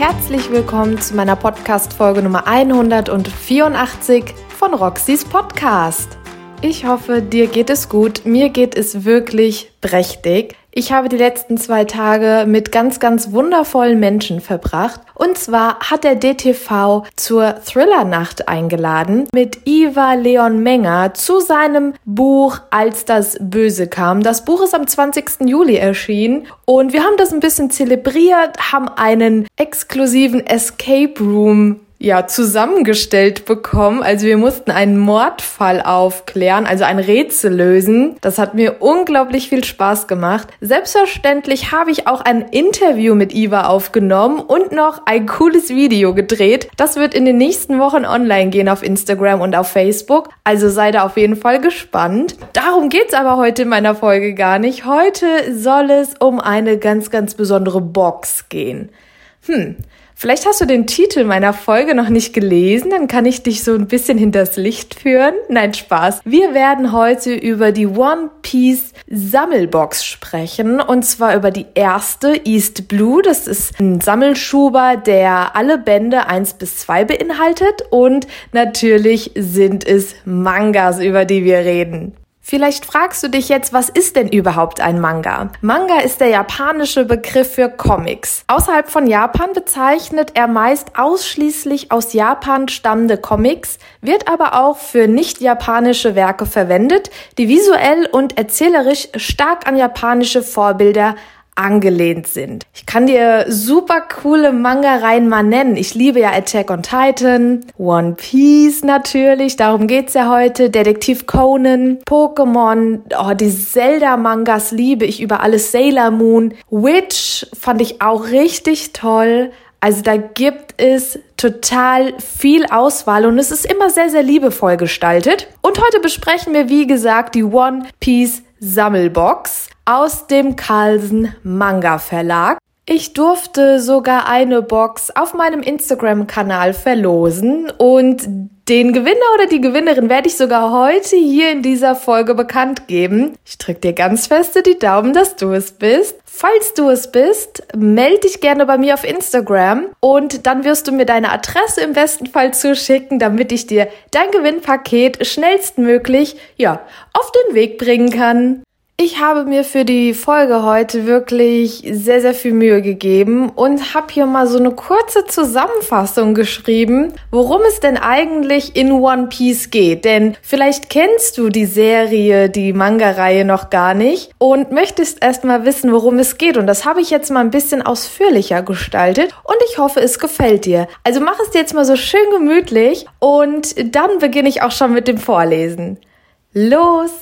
herzlich willkommen zu meiner Podcast-Folge Nummer 184 von Roxys Podcast. Ich hoffe, dir geht es gut. Mir geht es wirklich prächtig. Ich habe die letzten zwei Tage mit ganz, ganz wundervollen Menschen verbracht. Und zwar hat der DTV zur Thriller-Nacht eingeladen mit Iva Leon Menger zu seinem Buch Als das Böse kam. Das Buch ist am 20. Juli erschienen und wir haben das ein bisschen zelebriert, haben einen exklusiven Escape Room ja, zusammengestellt bekommen. Also wir mussten einen Mordfall aufklären, also ein Rätsel lösen. Das hat mir unglaublich viel Spaß gemacht. Selbstverständlich habe ich auch ein Interview mit Iva aufgenommen und noch ein cooles Video gedreht. Das wird in den nächsten Wochen online gehen auf Instagram und auf Facebook. Also sei da auf jeden Fall gespannt. Darum geht's aber heute in meiner Folge gar nicht. Heute soll es um eine ganz, ganz besondere Box gehen. Hm, Vielleicht hast du den Titel meiner Folge noch nicht gelesen, dann kann ich dich so ein bisschen hinters Licht führen. Nein, Spaß. Wir werden heute über die One Piece Sammelbox sprechen und zwar über die erste East Blue. Das ist ein Sammelschuber, der alle Bände 1 bis 2 beinhaltet und natürlich sind es Mangas, über die wir reden. Vielleicht fragst du dich jetzt, was ist denn überhaupt ein Manga? Manga ist der japanische Begriff für Comics. Außerhalb von Japan bezeichnet er meist ausschließlich aus Japan stammende Comics, wird aber auch für nicht japanische Werke verwendet, die visuell und erzählerisch stark an japanische Vorbilder angelehnt sind. Ich kann dir super coole Manga-Reihen mal nennen. Ich liebe ja Attack on Titan, One Piece natürlich, darum geht's ja heute, Detektiv Conan, Pokémon, oh, die Zelda-Mangas liebe ich über alles, Sailor Moon, Witch fand ich auch richtig toll. Also da gibt es total viel Auswahl und es ist immer sehr, sehr liebevoll gestaltet. Und heute besprechen wir, wie gesagt, die One Piece Sammelbox aus dem Carlsen Manga Verlag. Ich durfte sogar eine Box auf meinem Instagram-Kanal verlosen und den Gewinner oder die Gewinnerin werde ich sogar heute hier in dieser Folge bekannt geben. Ich drücke dir ganz feste die Daumen, dass du es bist. Falls du es bist, melde dich gerne bei mir auf Instagram und dann wirst du mir deine Adresse im besten Fall zuschicken, damit ich dir dein Gewinnpaket schnellstmöglich, ja, auf den Weg bringen kann. Ich habe mir für die Folge heute wirklich sehr, sehr viel Mühe gegeben und habe hier mal so eine kurze Zusammenfassung geschrieben, worum es denn eigentlich in One Piece geht. Denn vielleicht kennst du die Serie, die Manga-Reihe noch gar nicht und möchtest erstmal wissen, worum es geht. Und das habe ich jetzt mal ein bisschen ausführlicher gestaltet und ich hoffe, es gefällt dir. Also mach es dir jetzt mal so schön gemütlich und dann beginne ich auch schon mit dem Vorlesen. Los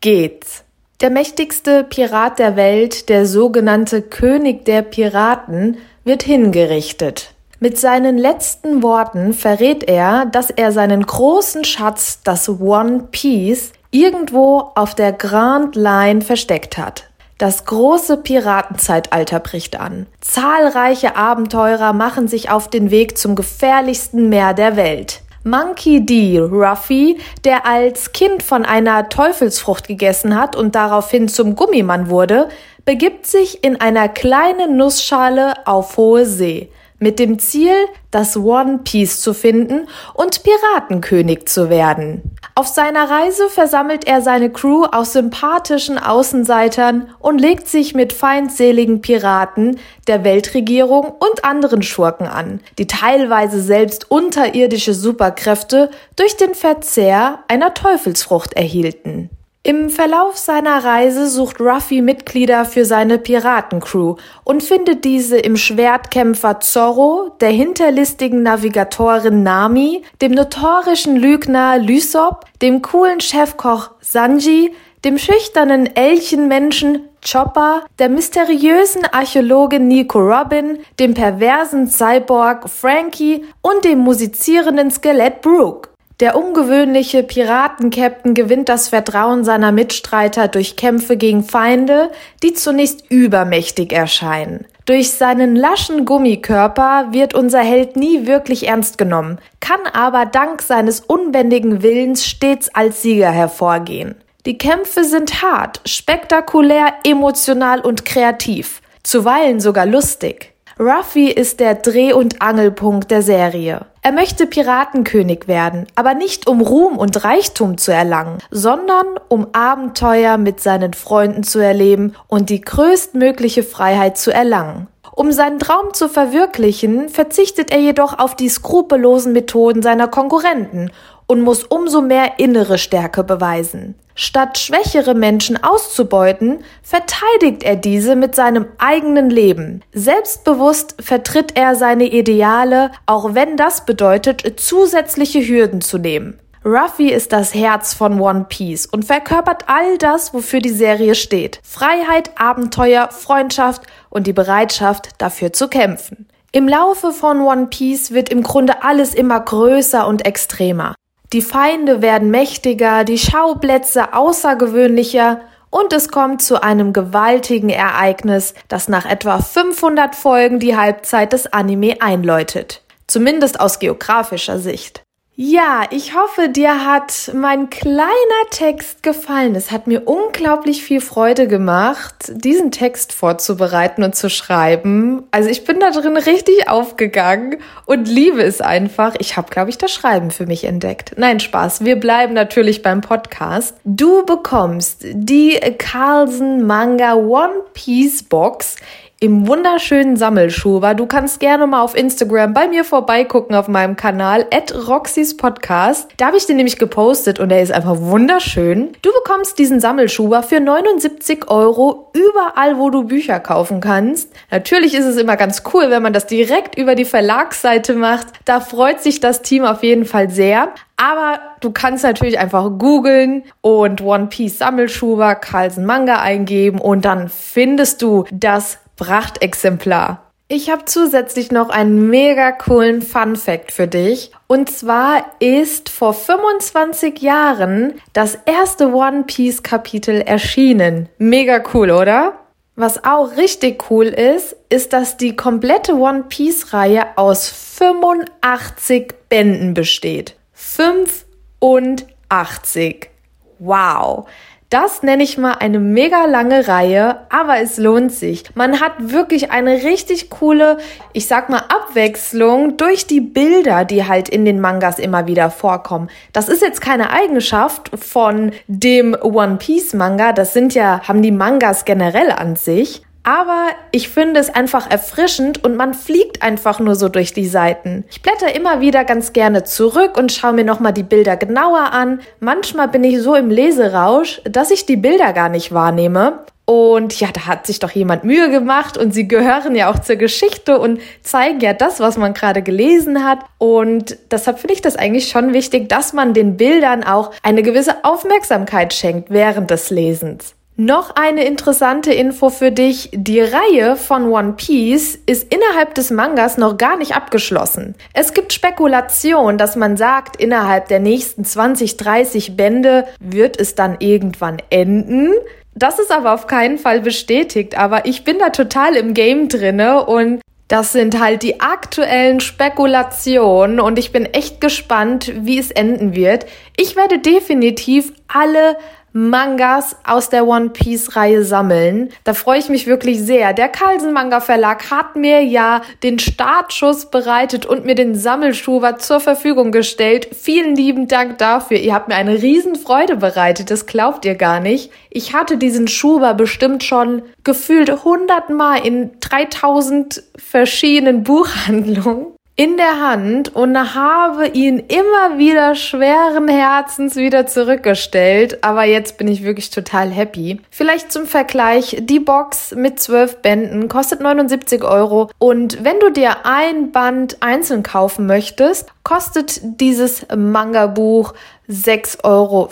geht's! Der mächtigste Pirat der Welt, der sogenannte König der Piraten, wird hingerichtet. Mit seinen letzten Worten verrät er, dass er seinen großen Schatz, das One Piece, irgendwo auf der Grand Line versteckt hat. Das große Piratenzeitalter bricht an. Zahlreiche Abenteurer machen sich auf den Weg zum gefährlichsten Meer der Welt. Monkey D. Ruffy, der als Kind von einer Teufelsfrucht gegessen hat und daraufhin zum Gummimann wurde, begibt sich in einer kleinen Nussschale auf hohe See mit dem Ziel, das One Piece zu finden und Piratenkönig zu werden. Auf seiner Reise versammelt er seine Crew aus sympathischen Außenseitern und legt sich mit feindseligen Piraten, der Weltregierung und anderen Schurken an, die teilweise selbst unterirdische Superkräfte durch den Verzehr einer Teufelsfrucht erhielten. Im Verlauf seiner Reise sucht Ruffy Mitglieder für seine Piratencrew und findet diese im Schwertkämpfer Zorro, der hinterlistigen Navigatorin Nami, dem notorischen Lügner Lysop, dem coolen Chefkoch Sanji, dem schüchternen Elchenmenschen Chopper, der mysteriösen Archäologin Nico Robin, dem perversen Cyborg Frankie und dem musizierenden Skelett Brooke. Der ungewöhnliche Piratenkapitän gewinnt das Vertrauen seiner Mitstreiter durch Kämpfe gegen Feinde, die zunächst übermächtig erscheinen. Durch seinen laschen Gummikörper wird unser Held nie wirklich ernst genommen, kann aber dank seines unbändigen Willens stets als Sieger hervorgehen. Die Kämpfe sind hart, spektakulär, emotional und kreativ, zuweilen sogar lustig. Ruffy ist der Dreh- und Angelpunkt der Serie. Er möchte Piratenkönig werden, aber nicht um Ruhm und Reichtum zu erlangen, sondern um Abenteuer mit seinen Freunden zu erleben und die größtmögliche Freiheit zu erlangen. Um seinen Traum zu verwirklichen, verzichtet er jedoch auf die skrupellosen Methoden seiner Konkurrenten und muss umso mehr innere Stärke beweisen. Statt schwächere Menschen auszubeuten, verteidigt er diese mit seinem eigenen Leben. Selbstbewusst vertritt er seine Ideale, auch wenn das bedeutet, zusätzliche Hürden zu nehmen. Ruffy ist das Herz von One Piece und verkörpert all das, wofür die Serie steht. Freiheit, Abenteuer, Freundschaft und die Bereitschaft, dafür zu kämpfen. Im Laufe von One Piece wird im Grunde alles immer größer und extremer. Die Feinde werden mächtiger, die Schauplätze außergewöhnlicher und es kommt zu einem gewaltigen Ereignis, das nach etwa 500 Folgen die Halbzeit des Anime einläutet. Zumindest aus geografischer Sicht. Ja, ich hoffe, dir hat mein kleiner Text gefallen. Es hat mir unglaublich viel Freude gemacht, diesen Text vorzubereiten und zu schreiben. Also ich bin da drin richtig aufgegangen und liebe es einfach. Ich habe, glaube ich, das Schreiben für mich entdeckt. Nein, Spaß. Wir bleiben natürlich beim Podcast. Du bekommst die Carlsen Manga One Piece Box im wunderschönen Sammelschuber. Du kannst gerne mal auf Instagram bei mir vorbeigucken auf meinem Kanal at Roxys Podcast. Da habe ich den nämlich gepostet und der ist einfach wunderschön. Du bekommst diesen Sammelschuber für 79 Euro überall, wo du Bücher kaufen kannst. Natürlich ist es immer ganz cool, wenn man das direkt über die Verlagsseite macht. Da freut sich das Team auf jeden Fall sehr. Aber du kannst natürlich einfach googeln und One Piece Sammelschuber Carlsen Manga eingeben und dann findest du das Prachtexemplar. Ich habe zusätzlich noch einen mega coolen Fun Fact für dich. Und zwar ist vor 25 Jahren das erste One Piece Kapitel erschienen. Mega cool, oder? Was auch richtig cool ist, ist, dass die komplette One Piece Reihe aus 85 Bänden besteht. 85. Wow. Das nenne ich mal eine mega lange Reihe, aber es lohnt sich. Man hat wirklich eine richtig coole, ich sag mal, Abwechslung durch die Bilder, die halt in den Mangas immer wieder vorkommen. Das ist jetzt keine Eigenschaft von dem One Piece Manga. Das sind ja, haben die Mangas generell an sich. Aber ich finde es einfach erfrischend und man fliegt einfach nur so durch die Seiten. Ich blätter immer wieder ganz gerne zurück und schaue mir nochmal die Bilder genauer an. Manchmal bin ich so im Leserausch, dass ich die Bilder gar nicht wahrnehme. Und ja, da hat sich doch jemand Mühe gemacht und sie gehören ja auch zur Geschichte und zeigen ja das, was man gerade gelesen hat. Und deshalb finde ich das eigentlich schon wichtig, dass man den Bildern auch eine gewisse Aufmerksamkeit schenkt während des Lesens. Noch eine interessante Info für dich. Die Reihe von One Piece ist innerhalb des Mangas noch gar nicht abgeschlossen. Es gibt Spekulation, dass man sagt, innerhalb der nächsten 20, 30 Bände wird es dann irgendwann enden. Das ist aber auf keinen Fall bestätigt, aber ich bin da total im Game drinne und das sind halt die aktuellen Spekulationen und ich bin echt gespannt, wie es enden wird. Ich werde definitiv alle Mangas aus der One Piece Reihe sammeln. Da freue ich mich wirklich sehr. Der Carlsen Manga Verlag hat mir ja den Startschuss bereitet und mir den Sammelschuber zur Verfügung gestellt. Vielen lieben Dank dafür. Ihr habt mir eine Riesenfreude bereitet. Das glaubt ihr gar nicht. Ich hatte diesen Schuber bestimmt schon gefühlt hundertmal in 3000 verschiedenen Buchhandlungen in der Hand und habe ihn immer wieder schweren Herzens wieder zurückgestellt. Aber jetzt bin ich wirklich total happy. Vielleicht zum Vergleich, die Box mit zwölf Bänden kostet 79 Euro. Und wenn du dir ein Band einzeln kaufen möchtest, kostet dieses Manga-Buch 6,50 Euro.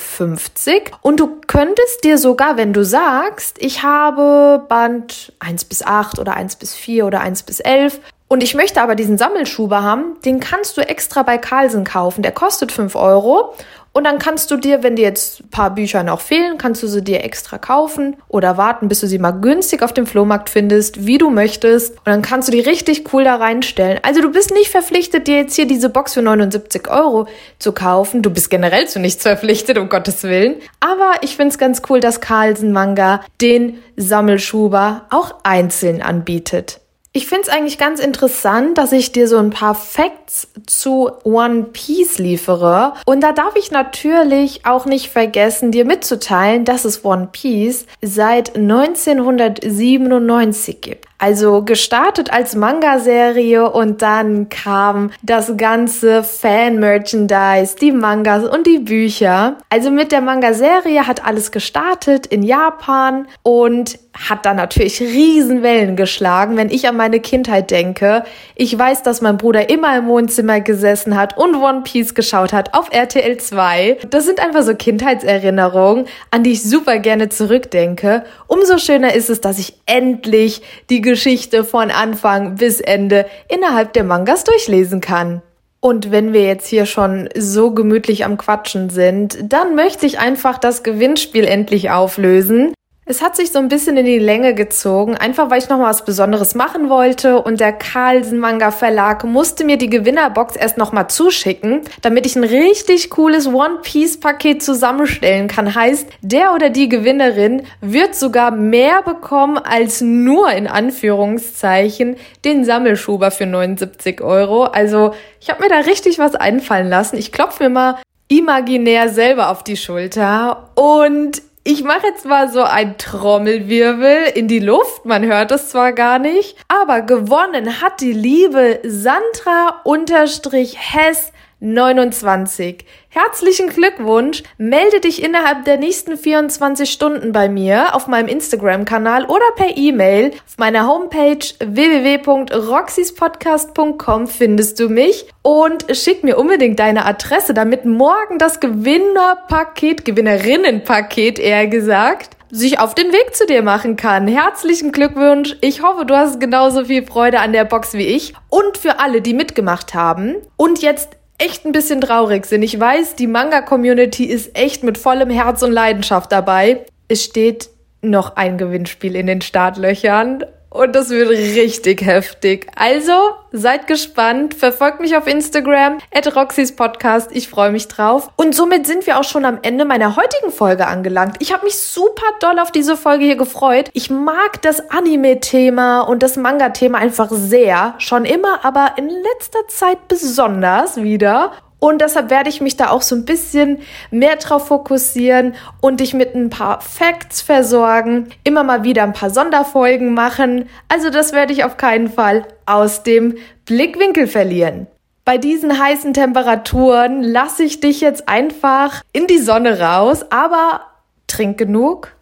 Und du könntest dir sogar, wenn du sagst, ich habe Band 1 bis 8 oder 1 bis 4 oder 1 bis 11 und ich möchte aber diesen Sammelschuber haben, den kannst du extra bei Carlsen kaufen. Der kostet 5 Euro. Und dann kannst du dir, wenn dir jetzt ein paar Bücher noch fehlen, kannst du sie dir extra kaufen oder warten, bis du sie mal günstig auf dem Flohmarkt findest, wie du möchtest. Und dann kannst du die richtig cool da reinstellen. Also du bist nicht verpflichtet, dir jetzt hier diese Box für 79 Euro zu kaufen. Du bist generell zu nichts verpflichtet, um Gottes Willen. Aber ich find's ganz cool, dass Carlsen Manga den Sammelschuber auch einzeln anbietet. Ich finde es eigentlich ganz interessant, dass ich dir so ein paar Facts zu One Piece liefere. Und da darf ich natürlich auch nicht vergessen, dir mitzuteilen, dass es One Piece seit 1997 gibt. Also gestartet als Manga-Serie und dann kam das ganze Fan-Merchandise, die Mangas und die Bücher. Also mit der Manga-Serie hat alles gestartet in Japan und hat dann natürlich Riesenwellen geschlagen, wenn ich an meine Kindheit denke. Ich weiß, dass mein Bruder immer im Wohnzimmer gesessen hat und One Piece geschaut hat auf RTL 2. Das sind einfach so Kindheitserinnerungen, an die ich super gerne zurückdenke. Umso schöner ist es, dass ich endlich die Geschichte von Anfang bis Ende innerhalb der Mangas durchlesen kann. Und wenn wir jetzt hier schon so gemütlich am Quatschen sind, dann möchte ich einfach das Gewinnspiel endlich auflösen. Es hat sich so ein bisschen in die Länge gezogen, einfach weil ich noch mal was Besonderes machen wollte und der Carlsen Manga Verlag musste mir die Gewinnerbox erst noch mal zuschicken, damit ich ein richtig cooles One Piece Paket zusammenstellen kann. Heißt, der oder die Gewinnerin wird sogar mehr bekommen als nur in Anführungszeichen den Sammelschuber für 79 Euro. Also ich habe mir da richtig was einfallen lassen. Ich klopfe mir mal imaginär selber auf die Schulter und ich mache jetzt mal so ein Trommelwirbel in die Luft. Man hört es zwar gar nicht, aber gewonnen hat die liebe Sandra unterstrich Hess 29. Herzlichen Glückwunsch! Melde dich innerhalb der nächsten 24 Stunden bei mir auf meinem Instagram-Kanal oder per E-Mail. Auf meiner Homepage www.roxyspodcast.com findest du mich und schick mir unbedingt deine Adresse, damit morgen das Gewinnerpaket, Gewinnerinnenpaket eher gesagt, sich auf den Weg zu dir machen kann. Herzlichen Glückwunsch. Ich hoffe, du hast genauso viel Freude an der Box wie ich. Und für alle, die mitgemacht haben und jetzt echt ein bisschen traurig sind. Ich weiß, die Manga-Community ist echt mit vollem Herz und Leidenschaft dabei. Es steht noch ein Gewinnspiel in den Startlöchern und das wird richtig heftig. Also seid gespannt, verfolgt mich auf Instagram at Roxys Podcast. Ich freue mich drauf. Und somit sind wir auch schon am Ende meiner heutigen Folge angelangt. Ich habe mich super doll auf diese Folge hier gefreut. Ich mag das Anime-Thema und das Manga-Thema einfach sehr. Schon immer, aber in letzter Zeit besonders wieder. Und deshalb werde ich mich da auch so ein bisschen mehr drauf fokussieren und dich mit ein paar Facts versorgen, immer mal wieder ein paar Sonderfolgen machen. Also das werde ich auf keinen Fall aus dem Blickwinkel verlieren. Bei diesen heißen Temperaturen lasse ich dich jetzt einfach in die Sonne raus, aber trink genug,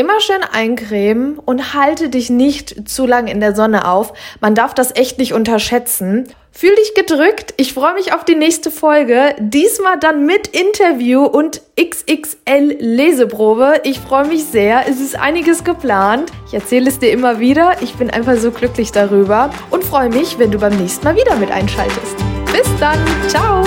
Immer schön eincremen und halte dich nicht zu lang in der Sonne auf. Man darf das echt nicht unterschätzen. Fühl dich gedrückt. Ich freue mich auf die nächste Folge. Diesmal dann mit Interview und XXL Leseprobe. Ich freue mich sehr. Es ist einiges geplant. Ich erzähle es dir immer wieder. Ich bin einfach so glücklich darüber und freue mich, wenn du beim nächsten Mal wieder mit einschaltest. Bis dann. Ciao.